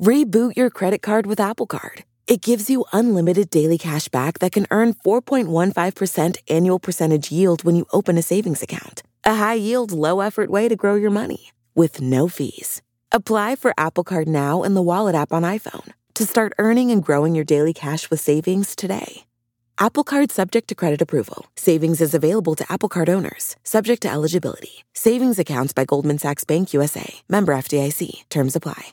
Reboot your credit card with Apple Card. It gives you unlimited daily cash back that can earn 4.15% annual percentage yield when you open a savings account. A high yield, low effort way to grow your money with no fees. Apply for Apple Card now in the Wallet app on iPhone to start earning and growing your daily cash with savings today. Apple Card subject to credit approval. Savings is available to Apple Card owners, subject to eligibility. Savings accounts by Goldman Sachs Bank USA. Member FDIC. Terms apply.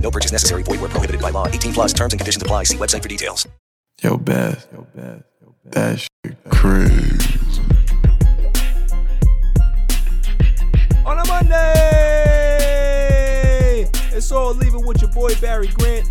No purchase necessary. Void where prohibited by law. 18 plus terms and conditions apply. See website for details. Yo, Beth. Yo, Beth. yo That shit crazy. On a Monday, it's All Even with your boy Barry Grant.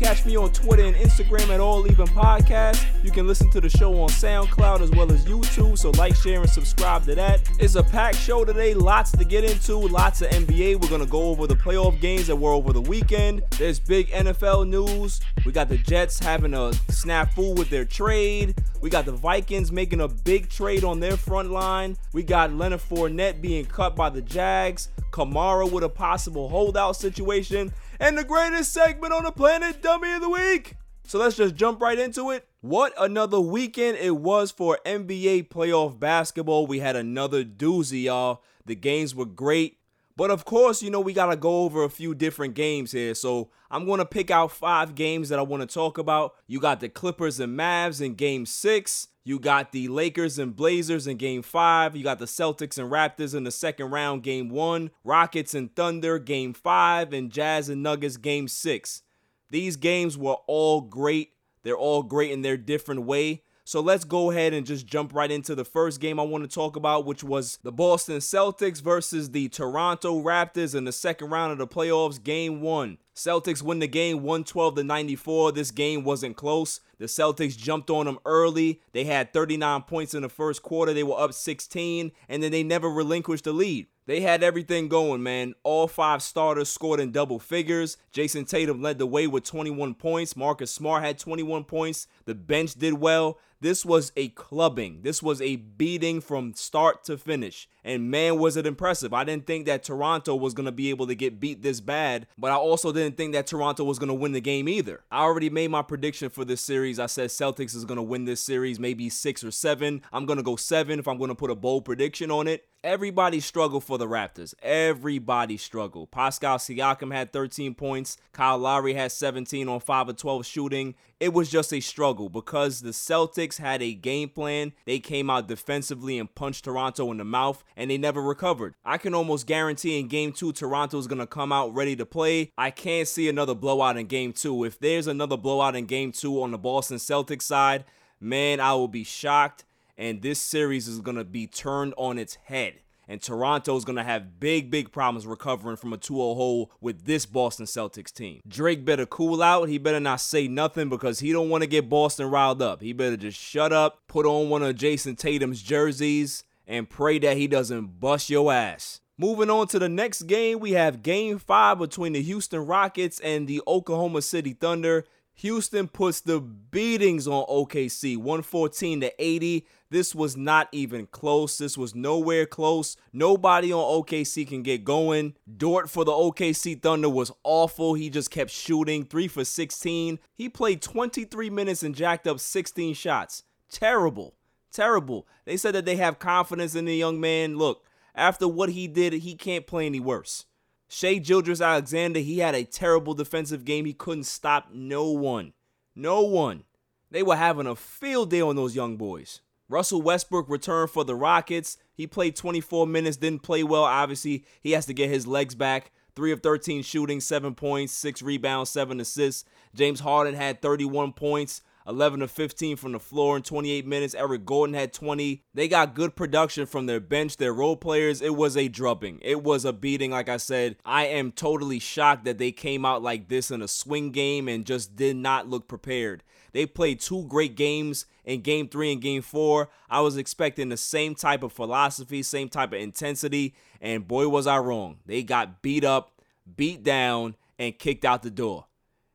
Catch me on Twitter and Instagram at All Even Podcast. You can listen to the show on SoundCloud as well as YouTube. So like, share, and subscribe to that. It's a packed show today. Lots to get into. Lots of NBA. We're gonna go over the playoff games that were over the weekend. There's big NFL news. We got the Jets having a snafu with their trade. We got the Vikings making a big trade on their front line. We got Leonard Fournette being cut by the Jags. Kamara with a possible holdout situation and the greatest segment on the planet, Dummy of the Week. So let's just jump right into it. What another weekend it was for NBA playoff basketball. We had another doozy, y'all. The games were great. But of course, you know, we got to go over a few different games here. So I'm going to pick out five games that I want to talk about. You got the Clippers and Mavs in game six. You got the Lakers and Blazers in game five. You got the Celtics and Raptors in the second round, game one. Rockets and Thunder, game five. And Jazz and Nuggets, game six. These games were all great. They're all great in their different way. So let's go ahead and just jump right into the first game I want to talk about, which was the Boston Celtics versus the Toronto Raptors in the second round of the playoffs, game one. Celtics win the game 112 to 94. This game wasn't close. The Celtics jumped on them early. They had 39 points in the first quarter. They were up 16, and then they never relinquished the lead. They had everything going, man. All five starters scored in double figures. Jayson Tatum led the way with 21 points. Marcus Smart had 21 points. The bench did well. This was a clubbing. This was a beating from start to finish. And man, was it impressive. I didn't think that Toronto was going to be able to get beat this bad, but I also didn't think that Toronto was going to win the game either. I already made my prediction for this series. I said Celtics is going to win this series, maybe six or seven. I'm going to go seven if I'm going to put a bold prediction on it. Everybody struggled for the Raptors. Everybody struggled. Pascal Siakam had 13 points. Kyle Lowry had 17 on 5 of 12 shooting. It was just a struggle because the Celtics had a game plan. They came out defensively and punched Toronto in the mouth, and they never recovered. I can almost guarantee in game two, Toronto is going to come out ready to play. I can't see another blowout in game two. If there's another blowout in game two on the Boston Celtics side, man, I will be shocked and this series is going to be turned on its head. And Toronto is going to have big, big problems recovering from a 2 0 hole with this Boston Celtics team. Drake better cool out. He better not say nothing because he don't want to get Boston riled up. He better just shut up, put on one of Jayson Tatum's jerseys, and pray that he doesn't bust your ass. Moving on to the next game, we have game five between the Houston Rockets and the Oklahoma City Thunder. Houston puts the beatings on OKC 114 to 80. This was not even close. This was nowhere close. Nobody on OKC can get going. Dort for the OKC Thunder was awful. He just kept shooting 3 for 16. He played 23 minutes and jacked up 16 shots. Terrible. Terrible. They said that they have confidence in the young man. Look, after what he did, he can't play any worse. Shai Gilgeous-Alexander, he had a terrible defensive game. He couldn't stop no one. No one. They were having a field day on those young boys. Russell Westbrook returned for the Rockets. He played 24 minutes, didn't play well. Obviously, he has to get his legs back. 3 of 13 shooting, 7 points, 6 rebounds, 7 assists. James Harden had 31 points, 11 of 15 from the floor in 28 minutes. Eric Gordon had 20. They got good production from their bench, their role players. It was a drubbing. It was a beating, like I said. I am totally shocked that they came out like this in a swing game and just did not look prepared. They played two great games in game three and game four. I was expecting the same type of philosophy, same type of intensity, and boy, was I wrong. They got beat up, beat down, and kicked out the door.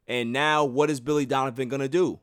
And now, what is Billy Donovan going to do?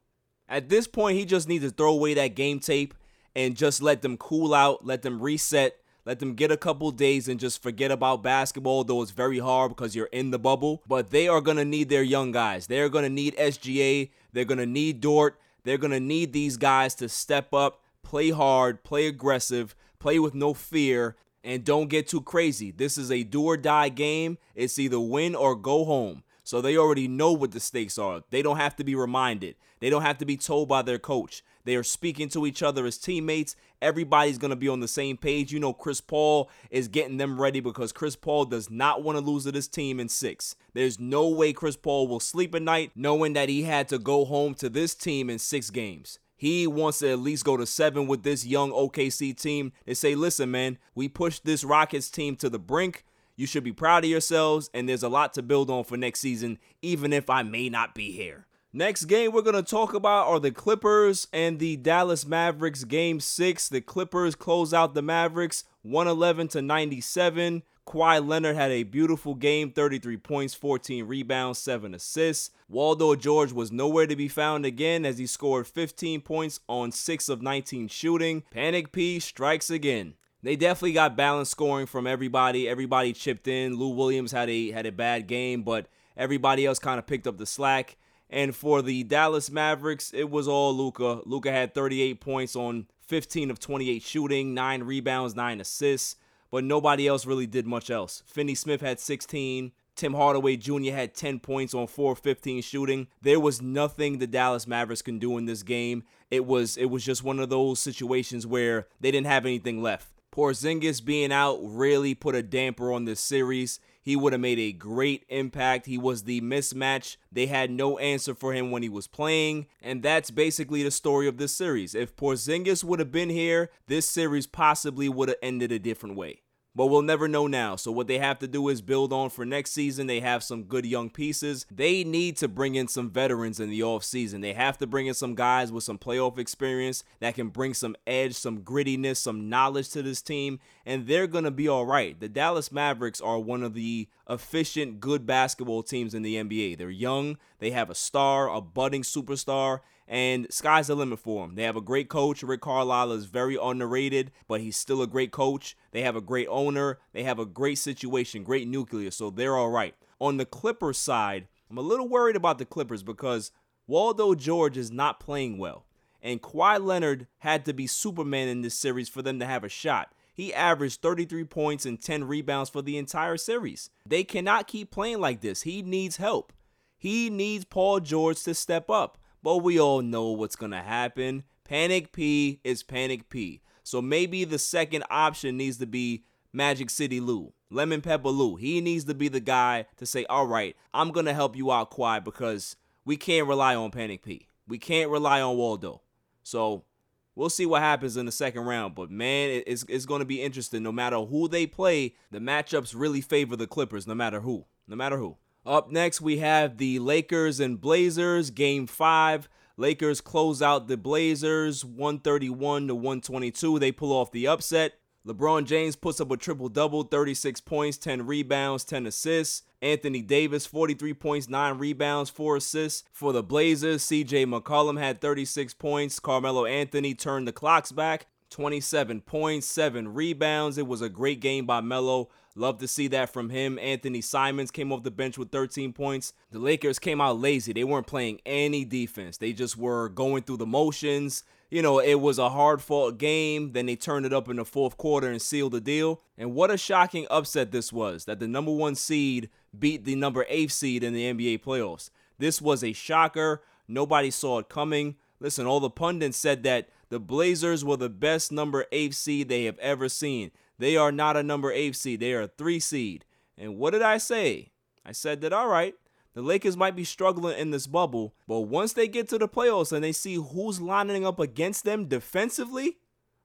At this point, he just needs to throw away that game tape and just let them cool out, let them reset, let them get a couple days and just forget about basketball, though it's very hard because you're in the bubble. But they are going to need their young guys. They're going to need SGA. They're going to need Dort. They're going to need these guys to step up, play hard, play aggressive, play with no fear, and don't get too crazy. This is a do or die game. It's either win or go home. So they already know what the stakes are. They don't have to be reminded. They don't have to be told by their coach. They are speaking to each other as teammates. Everybody's going to be on the same page. You know, Chris Paul is getting them ready because Chris Paul does not want to lose to this team in six. There's no way Chris Paul will sleep at night knowing that he had to go home to this team in six games. He wants to at least go to seven with this young OKC team. They say, listen, man, we pushed this Rockets team to the brink. You should be proud of yourselves, and there's a lot to build on for next season, even if I may not be here. Next game we're going to talk about are the Clippers and the Dallas Mavericks game 6. The Clippers close out the Mavericks 111 to 97. Kawhi Leonard had a beautiful game 33 points, 14 rebounds, 7 assists. Waldo George was nowhere to be found again as he scored 15 points on 6 of 19 shooting. Panic P strikes again they definitely got balanced scoring from everybody. Everybody chipped in. Lou Williams had a had a bad game, but everybody else kind of picked up the slack. And for the Dallas Mavericks, it was all Luka. Luka had 38 points on 15 of 28 shooting, 9 rebounds, 9 assists, but nobody else really did much else. Finney Smith had 16. Tim Hardaway Jr. had 10 points on 4 15 shooting. There was nothing the Dallas Mavericks can do in this game. It was it was just one of those situations where they didn't have anything left. Porzingis being out really put a damper on this series. He would have made a great impact. He was the mismatch. They had no answer for him when he was playing. And that's basically the story of this series. If Porzingis would have been here, this series possibly would have ended a different way. But we'll never know now. So what they have to do is build on for next season. They have some good young pieces. They need to bring in some veterans in the offseason. They have to bring in some guys with some playoff experience that can bring some edge, some grittiness, some knowledge to this team, and they're going to be all right. The Dallas Mavericks are one of the efficient, good basketball teams in the NBA. They're young, they have a star, a budding superstar, and sky's the limit for them. They have a great coach. Rick Carlisle is very underrated, but he's still a great coach. They have a great owner. They have a great situation, great nucleus, so they're all right. On the Clippers side, I'm a little worried about the Clippers because Waldo George is not playing well. And Kawhi Leonard had to be Superman in this series for them to have a shot. He averaged 33 points and 10 rebounds for the entire series. They cannot keep playing like this. He needs help. He needs Paul George to step up but we all know what's going to happen. Panic P is Panic P. So maybe the second option needs to be Magic City Lou, Lemon Pepper Lou. He needs to be the guy to say, all right, I'm going to help you out, Kawhi because we can't rely on Panic P. We can't rely on Waldo. So we'll see what happens in the second round. But man, it's, it's going to be interesting. No matter who they play, the matchups really favor the Clippers, no matter who. No matter who. Up next, we have the Lakers and Blazers, game five. Lakers close out the Blazers 131 to 122. They pull off the upset. LeBron James puts up a triple double 36 points, 10 rebounds, 10 assists. Anthony Davis, 43 points, 9 rebounds, 4 assists. For the Blazers, CJ McCollum had 36 points. Carmelo Anthony turned the clocks back. 27 points, 7 rebounds. It was a great game by Melo. Love to see that from him. Anthony Simons came off the bench with 13 points. The Lakers came out lazy. They weren't playing any defense. They just were going through the motions. You know, it was a hard fought game. Then they turned it up in the fourth quarter and sealed the deal. And what a shocking upset this was that the number one seed beat the number eight seed in the NBA playoffs. This was a shocker. Nobody saw it coming. Listen, all the pundits said that the Blazers were the best number eight seed they have ever seen. They are not a number eight seed. They are a three seed. And what did I say? I said that, all right, The Lakers might be struggling in this bubble, but once they get to the playoffs and they see who's lining up against them defensively,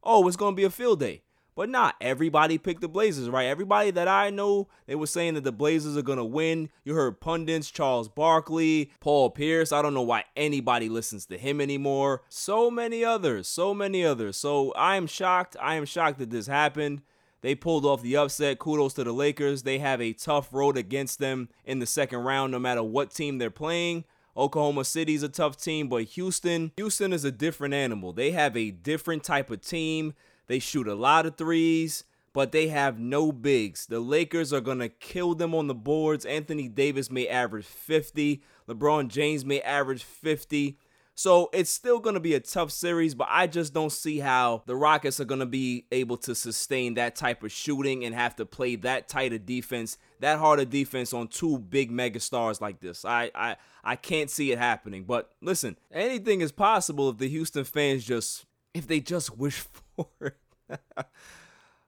oh, it's going to be a field day. But not everybody picked the Blazers, right? Everybody that I know, they were saying that the Blazers are going to win. You heard pundits, Charles Barkley, Paul Pierce. I don't know why anybody listens to him anymore. So many others, so many others. So I am shocked. I am shocked that this happened. They pulled off the upset. Kudos to the Lakers. They have a tough road against them in the second round, no matter what team they're playing. Oklahoma City's a tough team, but Houston, Houston is a different animal. They have a different type of team. They shoot a lot of threes, but they have no bigs. The Lakers are going to kill them on the boards. Anthony Davis may average 50. LeBron James may average 50. So it's still going to be a tough series, but I just don't see how the Rockets are going to be able to sustain that type of shooting and have to play that tight of defense, that hard of defense on two big mega stars like this. I I I can't see it happening. But listen, anything is possible if the Houston fans just if they just wish for it.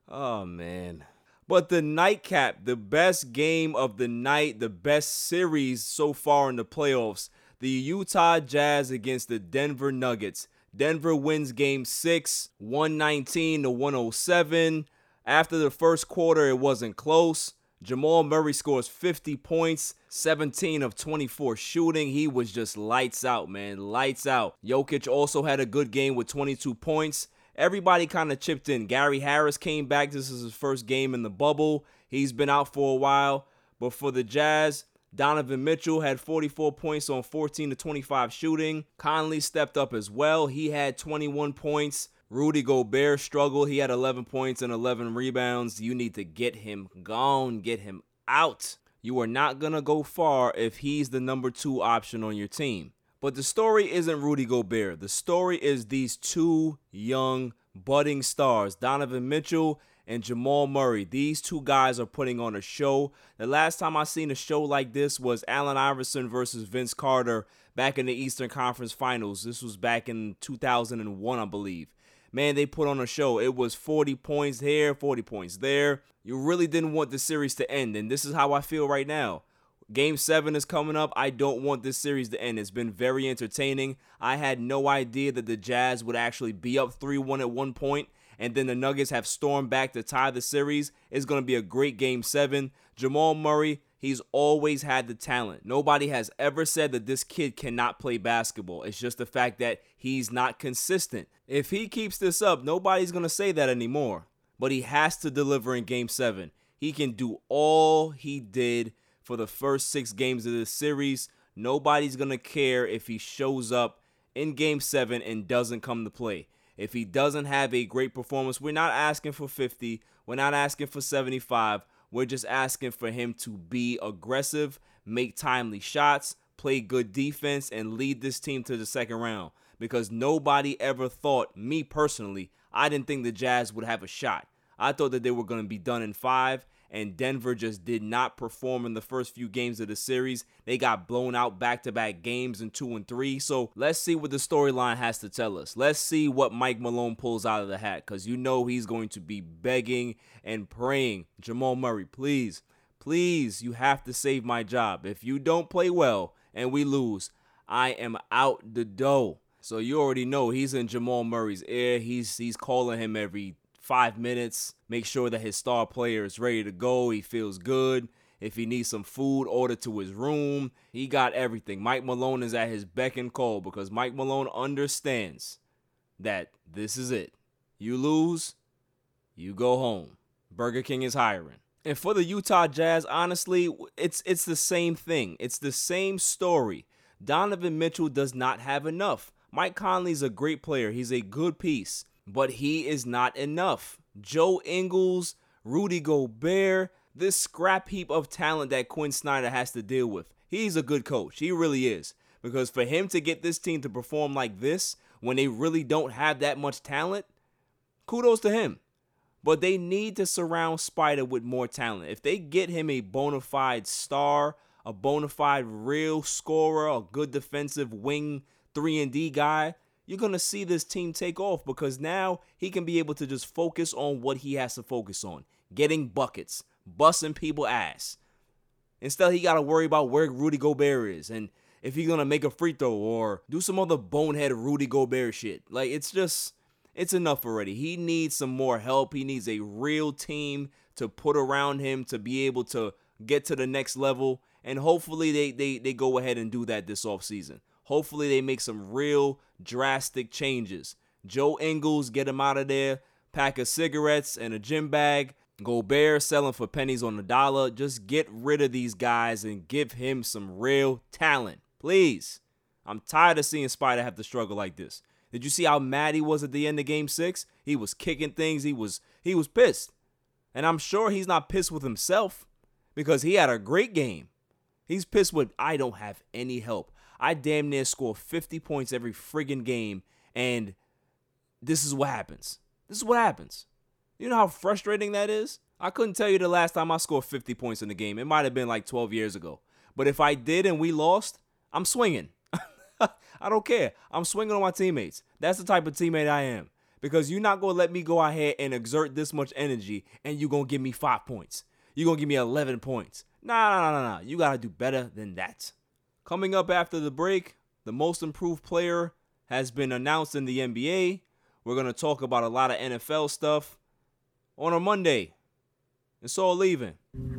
oh man. But the nightcap, the best game of the night, the best series so far in the playoffs, the Utah Jazz against the Denver Nuggets. Denver wins game 6, 119 to 107. After the first quarter, it wasn't close. Jamal Murray scores 50 points, 17 of 24 shooting. He was just lights out, man. Lights out. Jokic also had a good game with 22 points. Everybody kind of chipped in. Gary Harris came back. This is his first game in the bubble. He's been out for a while. But for the Jazz, Donovan Mitchell had 44 points on 14 to 25 shooting. Conley stepped up as well. He had 21 points. Rudy Gobert struggled. He had 11 points and 11 rebounds. You need to get him gone, get him out. You are not going to go far if he's the number two option on your team. But the story isn't Rudy Gobert. The story is these two young, budding stars, Donovan Mitchell and Jamal Murray. These two guys are putting on a show. The last time I seen a show like this was Allen Iverson versus Vince Carter back in the Eastern Conference Finals. This was back in 2001, I believe man, they put on a show. It was 40 points here, 40 points there. You really didn't want the series to end, and this is how I feel right now. Game 7 is coming up. I don't want this series to end. It's been very entertaining. I had no idea that the Jazz would actually be up 3 1 at one point, and then the Nuggets have stormed back to tie the series. It's going to be a great Game 7. Jamal Murray, He's always had the talent. Nobody has ever said that this kid cannot play basketball. It's just the fact that he's not consistent. If he keeps this up, nobody's going to say that anymore. But he has to deliver in game seven. He can do all he did for the first six games of this series. Nobody's going to care if he shows up in game seven and doesn't come to play. If he doesn't have a great performance, we're not asking for 50. We're not asking for 75. We're just asking for him to be aggressive, make timely shots, play good defense, and lead this team to the second round. Because nobody ever thought, me personally, I didn't think the Jazz would have a shot. I thought that they were going to be done in five, and Denver just did not perform in the first few games of the series. They got blown out back to back games in two and three. So let's see what the storyline has to tell us. Let's see what Mike Malone pulls out of the hat because you know he's going to be begging and praying. Jamal Murray, please, please, you have to save my job. If you don't play well and we lose, I am out the dough. So you already know he's in Jamal Murray's ear. He's he's calling him every five minutes, make sure that his star player is ready to go. He feels good. If he needs some food, order to his room. He got everything. Mike Malone is at his beck and call because Mike Malone understands that this is it. You lose, you go home. Burger King is hiring. And for the Utah Jazz, honestly, it's it's the same thing. It's the same story. Donovan Mitchell does not have enough. Mike Conley's a great player. He's a good piece but he is not enough. Joe Ingles, Rudy Gobert, this scrap heap of talent that Quin Snyder has to deal with. He's a good coach. He really is. Because for him to get this team to perform like this when they really don't have that much talent, kudos to him. But they need to surround Spider with more talent. If they get him a bona fide star, a bona fide real scorer, a good defensive wing 3 and D guy, you're going to see this team take off because now he can be able to just focus on what he has to focus on getting buckets, busting people ass. Instead, he got to worry about where Rudy Gobert is and if he's going to make a free throw or do some other bonehead Rudy Gobert shit. Like, it's just, it's enough already. He needs some more help. He needs a real team to put around him to be able to get to the next level. And hopefully, they, they, they go ahead and do that this offseason. Hopefully, they make some real drastic changes. Joe Ingles, get him out of there. Pack of cigarettes and a gym bag. Gobert selling for pennies on the dollar. Just get rid of these guys and give him some real talent. Please. I'm tired of seeing Spider have to struggle like this. Did you see how mad he was at the end of game six? He was kicking things. He was he was pissed. And I'm sure he's not pissed with himself because he had a great game. He's pissed with I don't have any help. I damn near score 50 points every friggin' game, and this is what happens. This is what happens. You know how frustrating that is? I couldn't tell you the last time I scored 50 points in the game. It might have been like 12 years ago. But if I did and we lost, I'm swinging. I don't care. I'm swinging on my teammates. That's the type of teammate I am. Because you're not going to let me go ahead and exert this much energy and you're going to give me five points. You're going to give me 11 points. Nah, nah, nah, nah. You got to do better than that. Coming up after the break, the most improved player has been announced in the NBA. We're going to talk about a lot of NFL stuff on a Monday. It's All Even.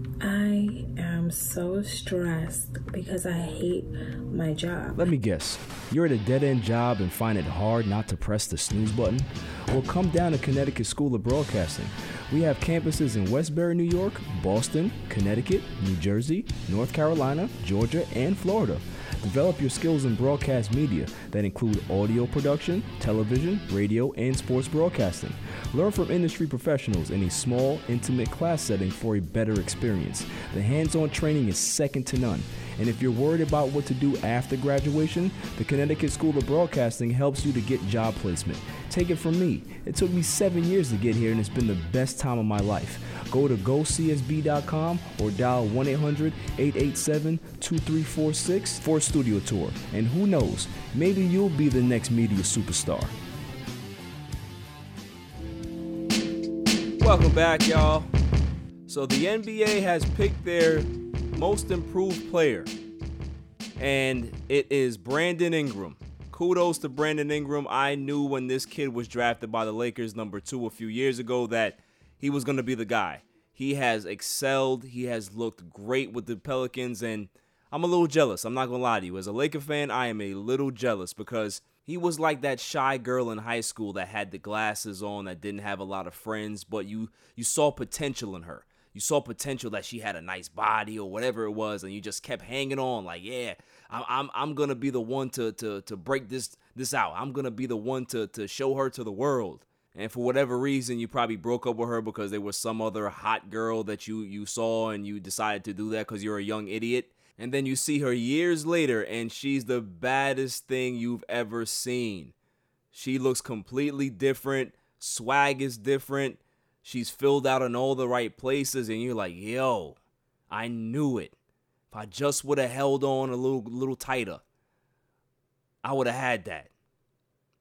So stressed because I hate my job. Let me guess. You're at a dead end job and find it hard not to press the snooze button? Well, come down to Connecticut School of Broadcasting. We have campuses in Westbury, New York, Boston, Connecticut, New Jersey, North Carolina, Georgia, and Florida. Develop your skills in broadcast media that include audio production, television, radio, and sports broadcasting. Learn from industry professionals in a small, intimate class setting for a better experience. The hands on training is second to none. And if you're worried about what to do after graduation, the Connecticut School of Broadcasting helps you to get job placement. Take it from me. It took me seven years to get here, and it's been the best time of my life. Go to gocsb.com or dial 1 800 887 2346 for a studio tour. And who knows, maybe you'll be the next media superstar. Welcome back, y'all. So, the NBA has picked their most improved player, and it is Brandon Ingram. Kudos to Brandon Ingram. I knew when this kid was drafted by the Lakers, number two, a few years ago, that he was going to be the guy. He has excelled. He has looked great with the Pelicans, and I'm a little jealous. I'm not going to lie to you. As a Laker fan, I am a little jealous because he was like that shy girl in high school that had the glasses on, that didn't have a lot of friends, but you you saw potential in her. You saw potential that she had a nice body or whatever it was, and you just kept hanging on, like, yeah, I'm I'm, I'm gonna be the one to to to break this this out. I'm gonna be the one to to show her to the world. And for whatever reason, you probably broke up with her because there was some other hot girl that you you saw and you decided to do that because you're a young idiot. And then you see her years later and she's the baddest thing you've ever seen. She looks completely different. Swag is different. She's filled out in all the right places and you're like, "Yo, I knew it. If I just would have held on a little little tighter, I would have had that."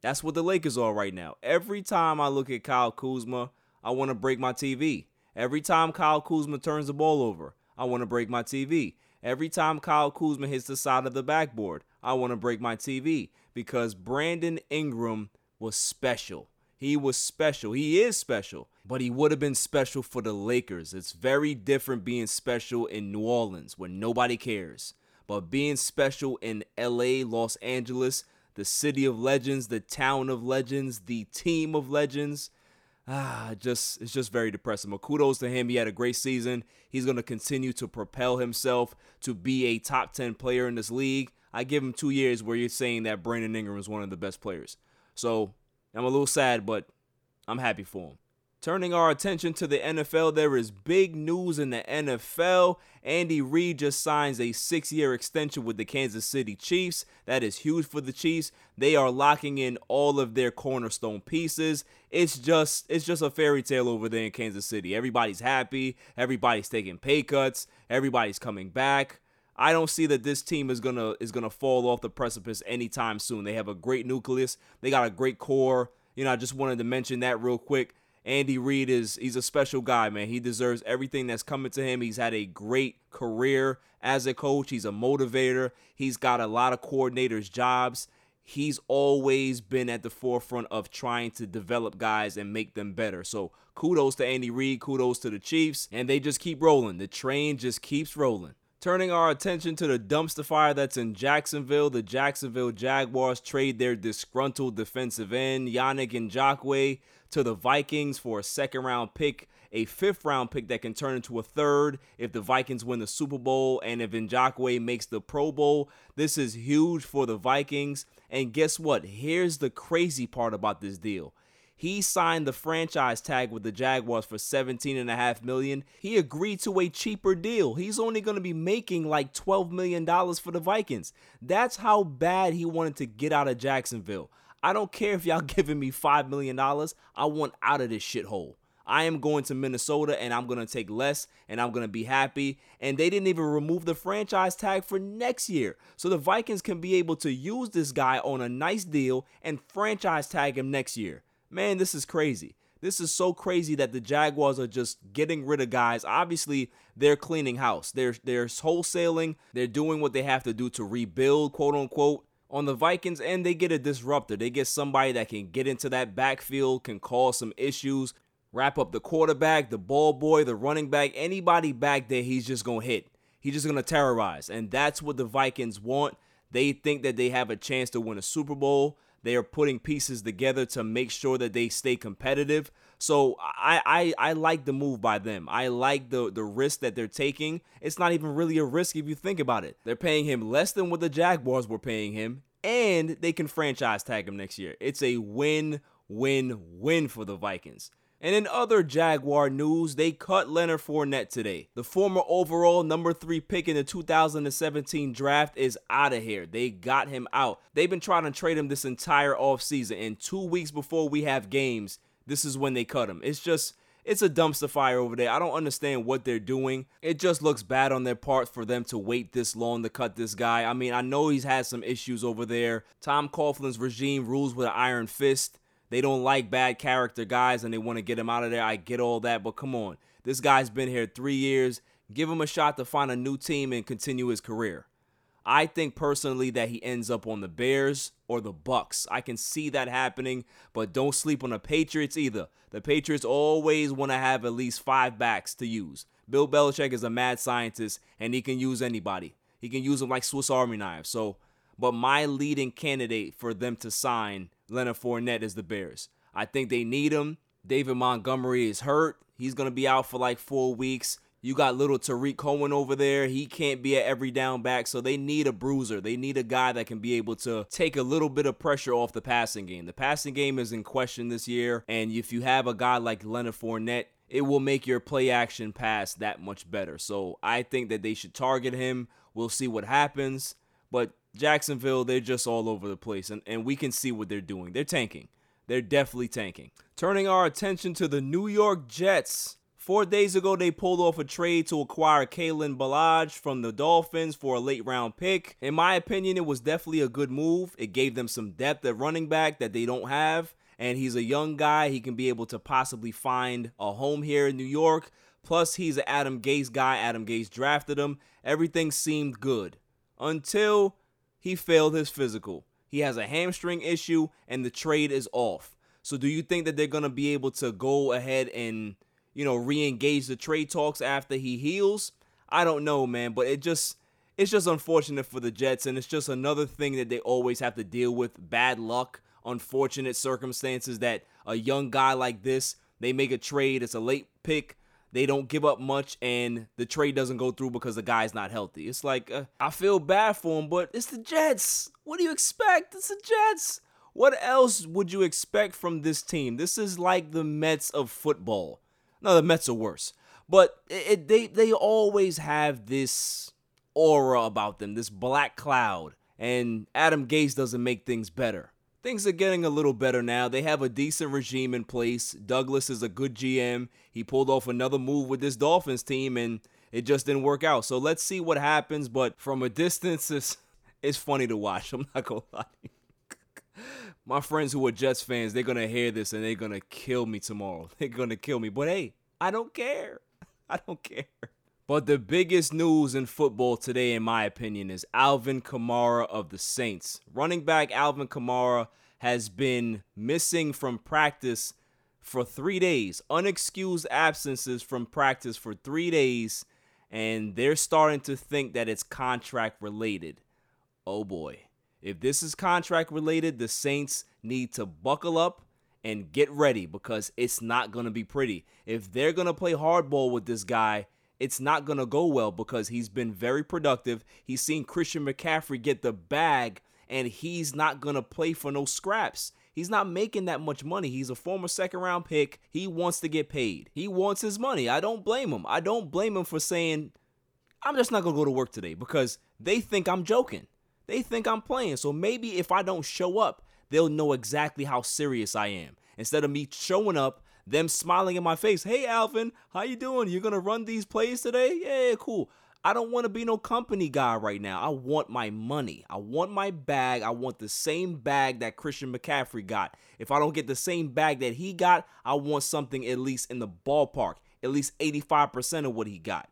That's what the Lakers are right now. Every time I look at Kyle Kuzma, I want to break my TV. Every time Kyle Kuzma turns the ball over, I want to break my TV. Every time Kyle Kuzma hits the side of the backboard, I want to break my TV because Brandon Ingram was special. He was special. He is special, but he would have been special for the Lakers. It's very different being special in New Orleans where nobody cares. But being special in LA, Los Angeles, the city of legends, the town of legends, the team of legends, ah, just it's just very depressing. But kudos to him. He had a great season. He's going to continue to propel himself to be a top 10 player in this league. I give him two years where you're saying that Brandon Ingram is one of the best players. So I'm a little sad, but I'm happy for him. Turning our attention to the NFL, there is big news in the NFL. Andy Reid just signs a six year extension with the Kansas City Chiefs. That is huge for the Chiefs. They are locking in all of their cornerstone pieces. It's just it's just a fairy tale over there in Kansas City. Everybody's happy, everybody's taking pay cuts, everybody's coming back. I don't see that this team is gonna is gonna fall off the precipice anytime soon. They have a great nucleus, they got a great core. You know, I just wanted to mention that real quick Andy Reid is he's a special guy, man. He deserves everything that's coming to him. He's had a great career as a coach. He's a motivator. He's got a lot of coordinators' jobs. He's always been at the forefront of trying to develop guys and make them better. So kudos to Andy Reid, kudos to the Chiefs, and they just keep rolling. The train just keeps rolling. Turning our attention to the dumpster fire that's in Jacksonville, the Jacksonville Jaguars trade their disgruntled defensive end, Yannick Ngakoue, to the Vikings for a second round pick, a fifth round pick that can turn into a third if the Vikings win the Super Bowl and if Ngakoue makes the Pro Bowl. This is huge for the Vikings. And guess what? Here's the crazy part about this deal. He signed the franchise tag with the Jaguars for 17.5 million. He agreed to a cheaper deal. He's only going to be making like $12 million for the Vikings. That's how bad he wanted to get out of Jacksonville. I don't care if y'all giving me $5 million. I want out of this shithole. I am going to Minnesota and I'm going to take less and I'm going to be happy. And they didn't even remove the franchise tag for next year. So the Vikings can be able to use this guy on a nice deal and franchise tag him next year. Man, this is crazy. This is so crazy that the Jaguars are just getting rid of guys. Obviously, they're cleaning house. They're they're wholesaling. They're doing what they have to do to rebuild, quote unquote. On the Vikings and they get a disruptor. They get somebody that can get into that backfield, can cause some issues, wrap up the quarterback, the ball boy, the running back, anybody back there, he's just to hit. He's just to terrorize. And that's what the Vikings want. They think that they have a chance to win a Super Bowl. They are putting pieces together to make sure that they stay competitive. So I, I I like the move by them. I like the the risk that they're taking. It's not even really a risk if you think about it. They're paying him less than what the Jaguars were paying him, and they can franchise tag him next year. It's a win win win for the Vikings. And in other Jaguar news, they cut Leonard Fournette today. The former overall number three pick in the 2017 draft is out of here. They got him out. They've been trying to trade him this entire offseason. And two weeks before we have games, this is when they cut him. It's just, it's a dumpster fire over there. I don't understand what they're doing. It just looks bad on their part for them to wait this long to cut this guy. I mean, I know he's had some issues over there. Tom Coughlin's regime rules with an iron fist. They don't like bad character guys and they want to get him out of there. I get all that, but come on. This guy's been here three years. Give him a shot to find a new team and continue his career. I think personally that he ends up on the Bears or the Bucs. I can see that happening, but don't sleep on the Patriots either. The Patriots always want to have at least five backs to use. Bill Belichick is a mad scientist and he can use anybody. He can use them like Swiss Army knives. So, but my leading candidate for them to sign Leonard Fournette is the Bears. I think they need him. David Montgomery is hurt. He's going to be out for like four weeks. You got little Tarik Cohen over there. He can't be an every down back, so they need a bruiser. They need a guy that can be able to take a little bit of pressure off the passing game. The passing game is in question this year, and if you have a guy like Leonard Fournette, it will make your play action pass that much better. So I think that they should target him. We'll see what happens. But Jacksonville, they're just all over the place, and, and we can see what they're doing. They're tanking. They're definitely tanking. Turning our attention to the New York Jets. Four days ago, they pulled off a trade to acquire Kalen Ballage from the Dolphins for a late round pick. In my opinion, it was definitely a good move. It gave them some depth at running back that they don't have. And he's a young guy. He can be able to possibly find a home here in New York. Plus, he's an Adam Gase guy. Adam Gase drafted him. Everything seemed good until he failed his physical. He has a hamstring issue and the trade is off. So do you think that they're going to be able to go ahead and, you know, re-engage the trade talks after he heals? I don't know, man, but it just it's just unfortunate for the Jets and it's just another thing that they always have to deal with, bad luck, unfortunate circumstances that a young guy like this, they make a trade, it's a late pick, they don't give up much and the trade doesn't go through because the guy's not healthy. It's like uh, I feel bad for him, but it's the Jets. What do you expect? It's the Jets. What else would you expect from this team? This is like the Mets of football. No, the Mets are worse. But it, it, they they always have this aura about them, this black cloud, and Adam Gase doesn't make things better. Things are getting a little better now. They have a decent regime in place. Douglas is a good GM. He pulled off another move with this Dolphins team and it just didn't work out. So let's see what happens. But from a distance, it's, it's funny to watch. I'm not going to lie. My friends who are Jets fans, they're gonna hear this and they're gonna kill me tomorrow. They're gonna kill me. But hey, I don't care. I don't care. But the biggest news in football today, in my opinion, is Alvin Kamara of the Saints. Running back Alvin Kamara has been missing from practice for three days, unexcused absences from practice for three days, and they're starting to think that it's contract related. Oh boy. If this is contract related, the Saints need to buckle up and get ready because it's not going to be pretty. If they're going to play hardball with this guy, it's not going to go well because he's been very productive. He's seen Christian McCaffrey get the bag, and he's not going to play for no scraps. He's not making that much money. He's a former second round pick. He wants to get paid. He wants his money. I don't blame him. I don't blame him for saying, I'm just not going to go to work today because they think I'm joking. They think I'm playing. So maybe if I don't show up, they'll know exactly how serious I am. Instead of me showing up, them smiling in my face. Hey, Alvin, how you doing? You gonna run these plays today? Yeah, cool. I don't want to be no company guy right now. I want my money. I want my bag. I want the same bag that Christian McCaffrey got. If I don't get the same bag that he got, I want something at least in the ballpark, at least 85% of what he got.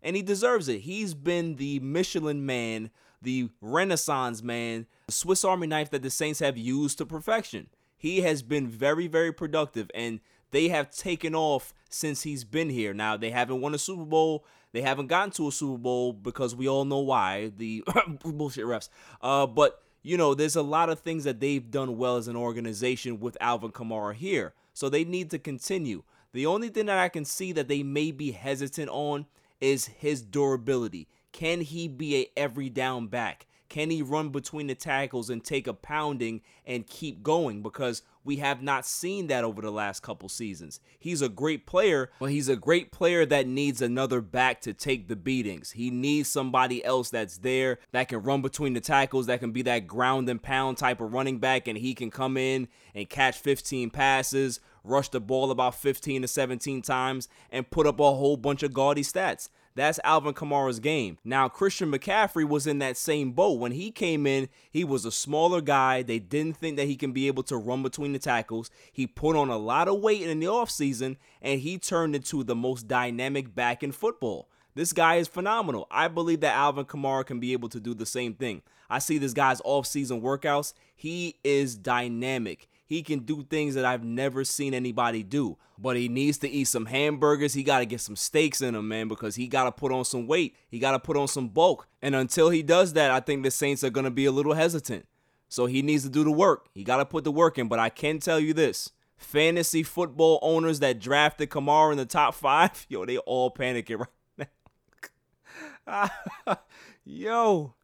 And he deserves it. He's been the Michelin man, the Renaissance man, the Swiss Army knife that the Saints have used to perfection. He has been very, very productive, and they have taken off since he's been here. Now, they haven't won a Super Bowl. They haven't gotten to a Super Bowl because we all know why the bullshit refs. Uh, but, you know, there's a lot of things that they've done well as an organization with Alvin Kamara here. So they need to continue. The only thing that I can see that they may be hesitant on is his durability. Can he be a every down back? Can he run between the tackles and take a pounding and keep going? Because we have not seen that over the last couple seasons. He's a great player, but he's a great player that needs another back to take the beatings. He needs somebody else that's there that can run between the tackles, that can be that ground and pound type of running back, and he can come in and catch 15 passes, rush the ball about 15 to 17 times, and put up a whole bunch of gaudy stats. That's Alvin Kamara's game. Now, Christian McCaffrey was in that same boat. When he came in, he was a smaller guy. They didn't think that he can be able to run between the tackles. He put on a lot of weight in the offseason, and he turned into the most dynamic back in football. This guy is phenomenal. I believe that Alvin Kamara can be able to do the same thing. I see this guy's off-season workouts. He is dynamic. He can do things that I've never seen anybody do. But he needs to eat some hamburgers. He got to get some steaks in him, man, because he got to put on some weight. He got to put on some bulk. And until he does that, I think the Saints are going to be a little hesitant. So he needs to do the work. He got to put the work in. But I can tell you this fantasy football owners that drafted Kamara in the top five, yo, they all panicking right now. yo,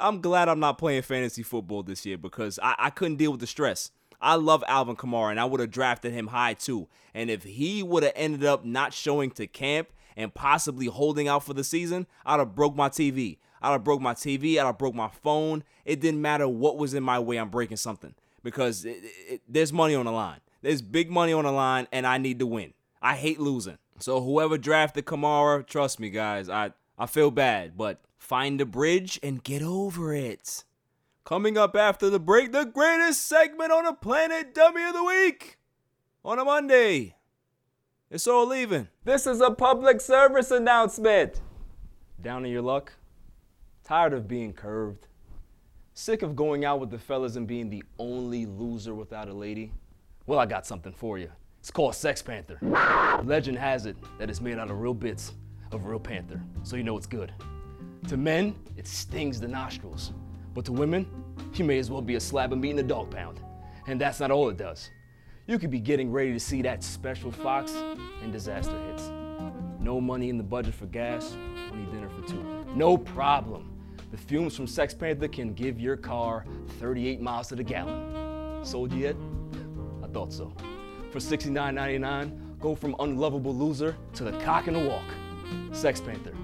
I'm glad I'm not playing fantasy football this year because I, I couldn't deal with the stress. I love Alvin Kamara and I would have drafted him high too. And if he would have ended up not showing to camp and possibly holding out for the season, I'd have broke my TV. I'd have broke my TV. I'd have broke my phone. It didn't matter what was in my way. I'm breaking something because it, it, there's money on the line. There's big money on the line, and I need to win. I hate losing. So whoever drafted Kamara, trust me, guys, I I feel bad, but find the bridge and get over it. Coming up after the break, the greatest segment on the planet, Dummy of the Week, on a Monday. It's All Even. This is a public service announcement. Down in your luck? Tired of being curved? Sick of going out with the fellas and being the only loser without a lady? Well, I got something for you. It's called Sex Panther. Legend has it that it's made out of real bits of real panther, so you know it's good. To men, it stings the nostrils. But to women, you may as well be a slab of meat in a dog pound. And that's not all it does. You could be getting ready to see that special fox and disaster hits. No money in the budget for gas, only dinner for two. No problem. The fumes from Sex Panther can give your car 38 miles to the gallon. Sold yet? I thought so. For $69.99, go from unlovable loser to the cock in the walk. Sex Panther.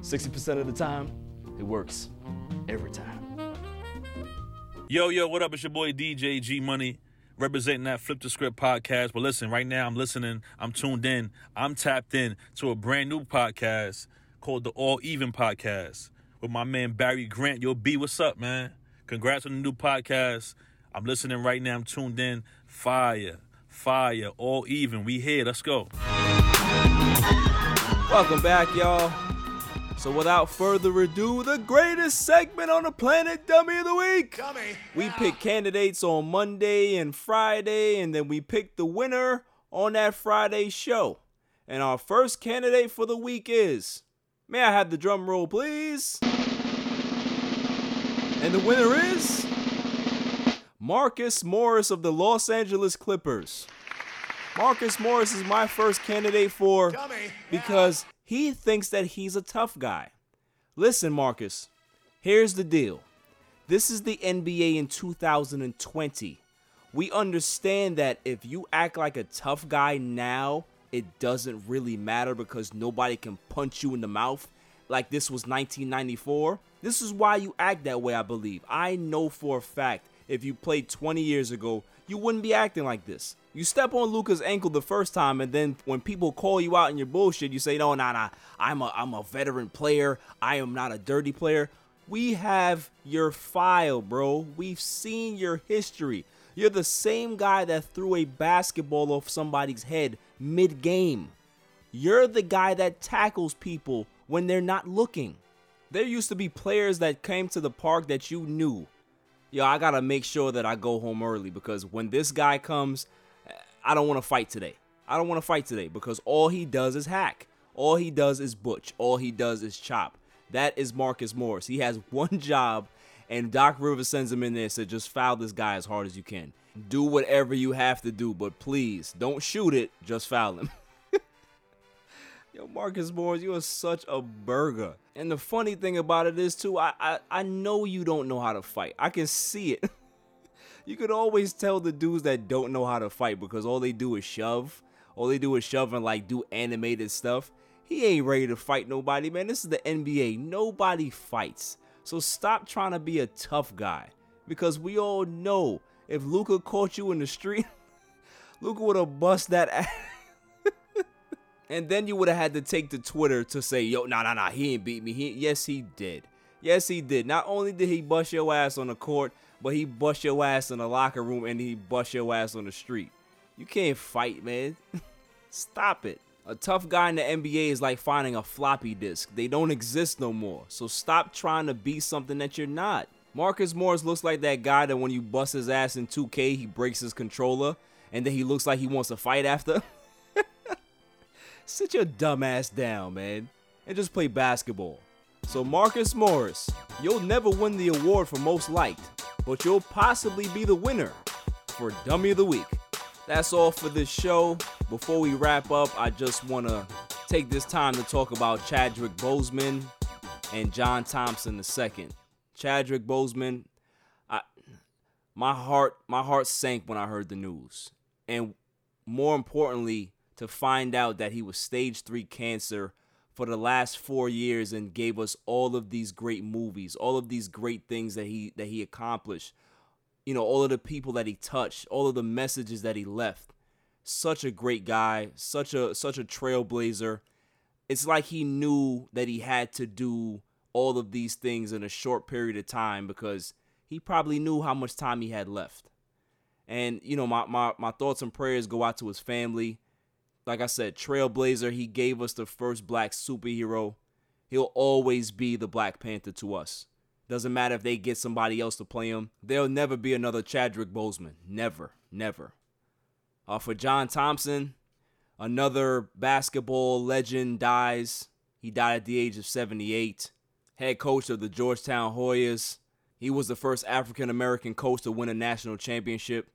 60% of the time, it works. Every time. Yo, yo, what up? It's your boy DJ G Money, representing that Flip the Script podcast. But listen, right now I'm listening, I'm tuned in, I'm tapped in to a brand new podcast called the All Even Podcast with my man Barry Grant. Yo, B, what's up, man? Congrats on the new podcast. I'm listening right now. I'm tuned in. Fire, fire, all even. We here. Let's go. Welcome back, y'all. So, without further ado, the greatest segment on the planet, Dummy of the Week. Dummy. We pick candidates on Monday and Friday, and then we pick the winner on that Friday show. And our first candidate for the week is. May I have the drum roll, please? And the winner is. Marcus Morris of the Los Angeles Clippers. Marcus Morris is my first candidate for because he thinks that he's a tough guy. Listen, Marcus, here's the deal. This is the NBA in 2020. We understand that if you act like a tough guy now, it doesn't really matter because nobody can punch you in the mouth like this was 1994. This is why you act that way, I believe. I know for a fact if you played 20 years ago, you wouldn't be acting like this. You step on Luka's ankle the first time, and then when people call you out in your bullshit, you say, "No, nah, nah, I'm a I'm a veteran player. I am not a dirty player." We have your file, bro. We've seen your history. You're the same guy that threw a basketball off somebody's head mid-game. You're the guy that tackles people when they're not looking. There used to be players that came to the park that you knew yo, I gotta make sure that I go home early because when this guy comes, I don't want to fight today. I don't want to fight today because all he does is hack. All he does is butch. All he does is chop. That is Marcus Morris. He has one job, and Doc Rivers sends him in there and said, just foul this guy as hard as you can. Do whatever you have to do, but please don't shoot it. Just foul him. Yo, Marcus Morris, you are such a burger. And the funny thing about it is too, I I, I know you don't know how to fight. I can see it. you could always tell the dudes that don't know how to fight because all they do is shove. All they do is shove and like do animated stuff. He ain't ready to fight nobody, man. This is the NBA. Nobody fights. So stop trying to be a tough guy. Because we all know if Luka caught you in the street, Luka would have bust that ass. And then you would have had to take to Twitter to say, yo, nah, nah, nah, he ain't beat me. He, yes, he did. Yes, he did. Not only did he bust your ass on the court, but he bust your ass in the locker room and he bust your ass on the street. You can't fight, man. Stop it. A tough guy in the NBA is like finding a floppy disk. They don't exist no more. So stop trying to be something that you're not. Marcus Morris looks like that guy that when you bust his ass in 2K, he breaks his controller and then he looks like he wants to fight after. Sit your dumb ass down, man, and just play basketball. So, Marcus Morris, you'll never win the award for most liked, but you'll possibly be the winner for Dummy of the Week. That's all for this show. Before we wrap up, I just want to take this time to talk about Chadwick Boseman and John Thompson II. Chadwick Boseman, I, my heart, my heart sank when I heard the news, and more importantly, to find out that he was stage three cancer for the last four years and gave us all of these great movies, all of these great things that he that he accomplished. You know, all of the people that he touched, all of the messages that he left. Such a great guy, such a such a trailblazer. It's like he knew that he had to do all of these things in a short period of time because he probably knew how much time he had left. And you know, my my, my thoughts and prayers go out to his family like I said, trailblazer. He gave us the first black superhero. He'll always be the Black Panther to us. Doesn't matter if they get somebody else to play him. There'll never be another Chadwick Boseman. Never, never. Uh, for John Thompson, another basketball legend dies. He died at the age of 78. Head coach of the Georgetown Hoyas. He was the first African American coach to win a national championship.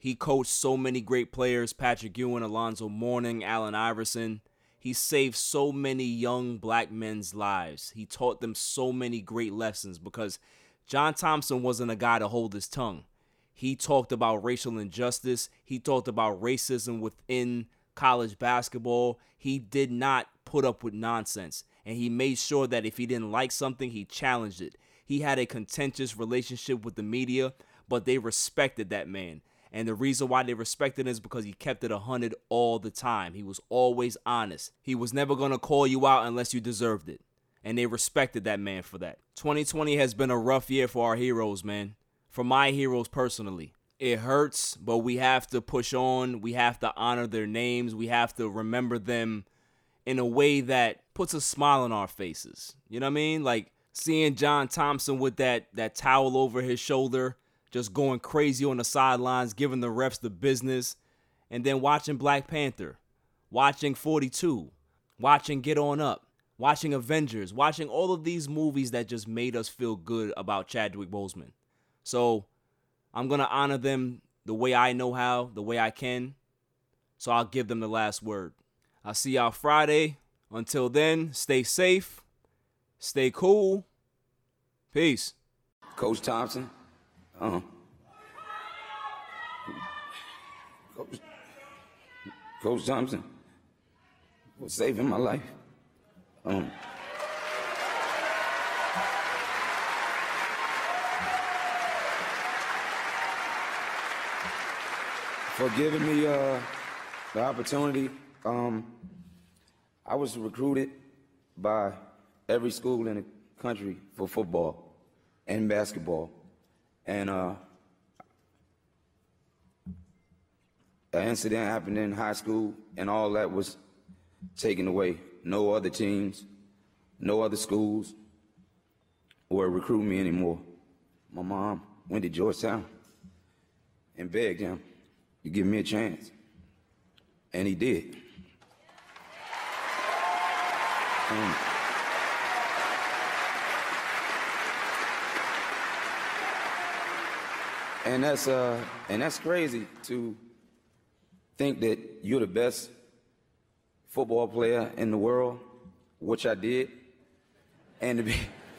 He coached so many great players Patrick Ewing, Alonzo Mourning, Allen Iverson. He saved so many young black men's lives. He taught them so many great lessons because John Thompson wasn't a guy to hold his tongue. He talked about racial injustice, he talked about racism within college basketball. He did not put up with nonsense, and he made sure that if he didn't like something, he challenged it. He had a contentious relationship with the media, but they respected that man. And the reason why they respected him is because he kept it 100 all the time. He was always honest. He was never going to call you out unless you deserved it. And they respected that man for that. 2020 has been a rough year for our heroes, man. for my heroes personally. It hurts, but we have to push on. We have to honor their names. We have to remember them in a way that puts a smile on our faces. You know what I mean? Like seeing John Thompson with that that towel over his shoulder, just going crazy on the sidelines, giving the refs the business, and then watching Black Panther, watching 42, watching Get On Up, watching Avengers, watching all of these movies that just made us feel good about Chadwick Boseman. So I'm going to honor them the way I know how, the way I can. So I'll give them the last word. I'll see y'all Friday. Until then, stay safe, stay cool. Peace. Coach Thompson. Uh-huh. Coach, Coach Thompson was saving my life. Um, for giving me uh, the opportunity. Um, I was recruited by every school in the country for football and basketball. And uh, an incident happened in high school, and all that was taken away. No other teams, no other schools were recruiting me anymore. My mom went to Georgetown and begged him to give me a chance. And he did. Um, and that's uh and that's crazy to think that you're the best football player in the world, which I did, and to be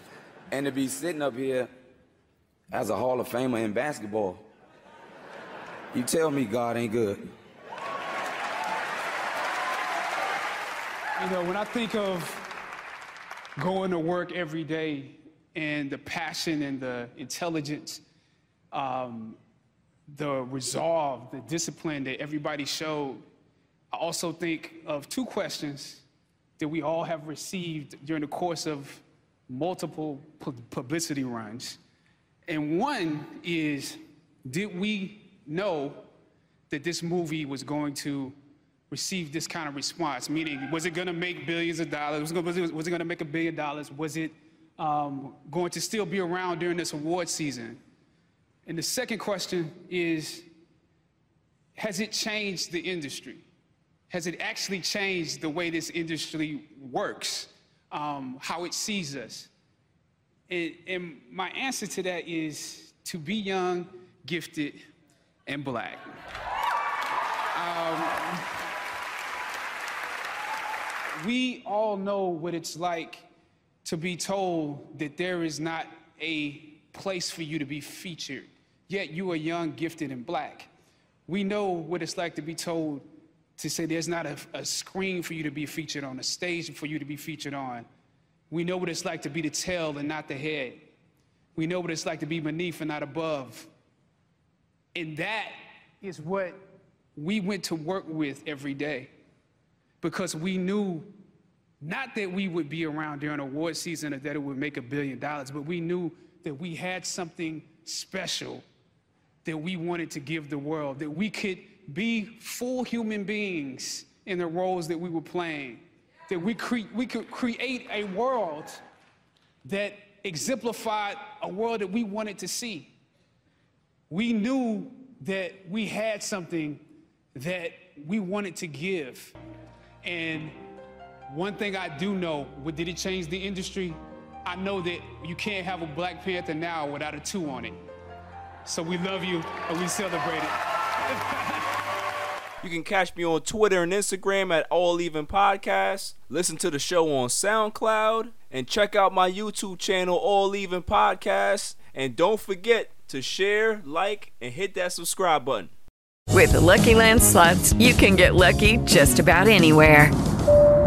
and to be sitting up here as a Hall of Famer in basketball. You tell me God ain't good. You know, when I think of going to work every day and the passion and the intelligence, um, the resolve, the discipline that everybody showed, I also think of two questions that we all have received during the course of multiple pu- publicity runs. And one is Did we know that this movie was going to receive this kind of response? Meaning, was it going to make billions of dollars? Was it, was was it going to make a billion dollars? Was it um, going to still be around during this award season? And the second question is Has it changed the industry? Has it actually changed the way this industry works, um, how it sees us? And, and my answer to that is to be young, gifted, and black. Um, we all know what it's like to be told that there is not a place for you to be featured, yet you are young, gifted, and black. We know what it's like to be told to say there's not a, a screen for you to be featured on, a stage for you to be featured on. We know what it's like to be the tail and not the head. We know what it's like to be beneath and not above. And that is what we went to work with every day because we knew not that we would be around during award season or that it would make a billion dollars, but we knew that we had something special that we wanted to give the world, that we could be full human beings in the roles that we were playing, that we, cre- we could create a world that exemplified a world that we wanted to see. We knew that we had something that we wanted to give. And one thing I do know, did it change the industry? I know that you can't have a Black Panther now without a two on it. So we love you and we celebrate it. You can catch me on Twitter and Instagram at All Even Podcast. Listen to the show on SoundCloud and check out my YouTube channel, All Even Podcast. And don't forget to share, like, and hit that subscribe button. With the Lucky Land slots, you can get lucky just about anywhere.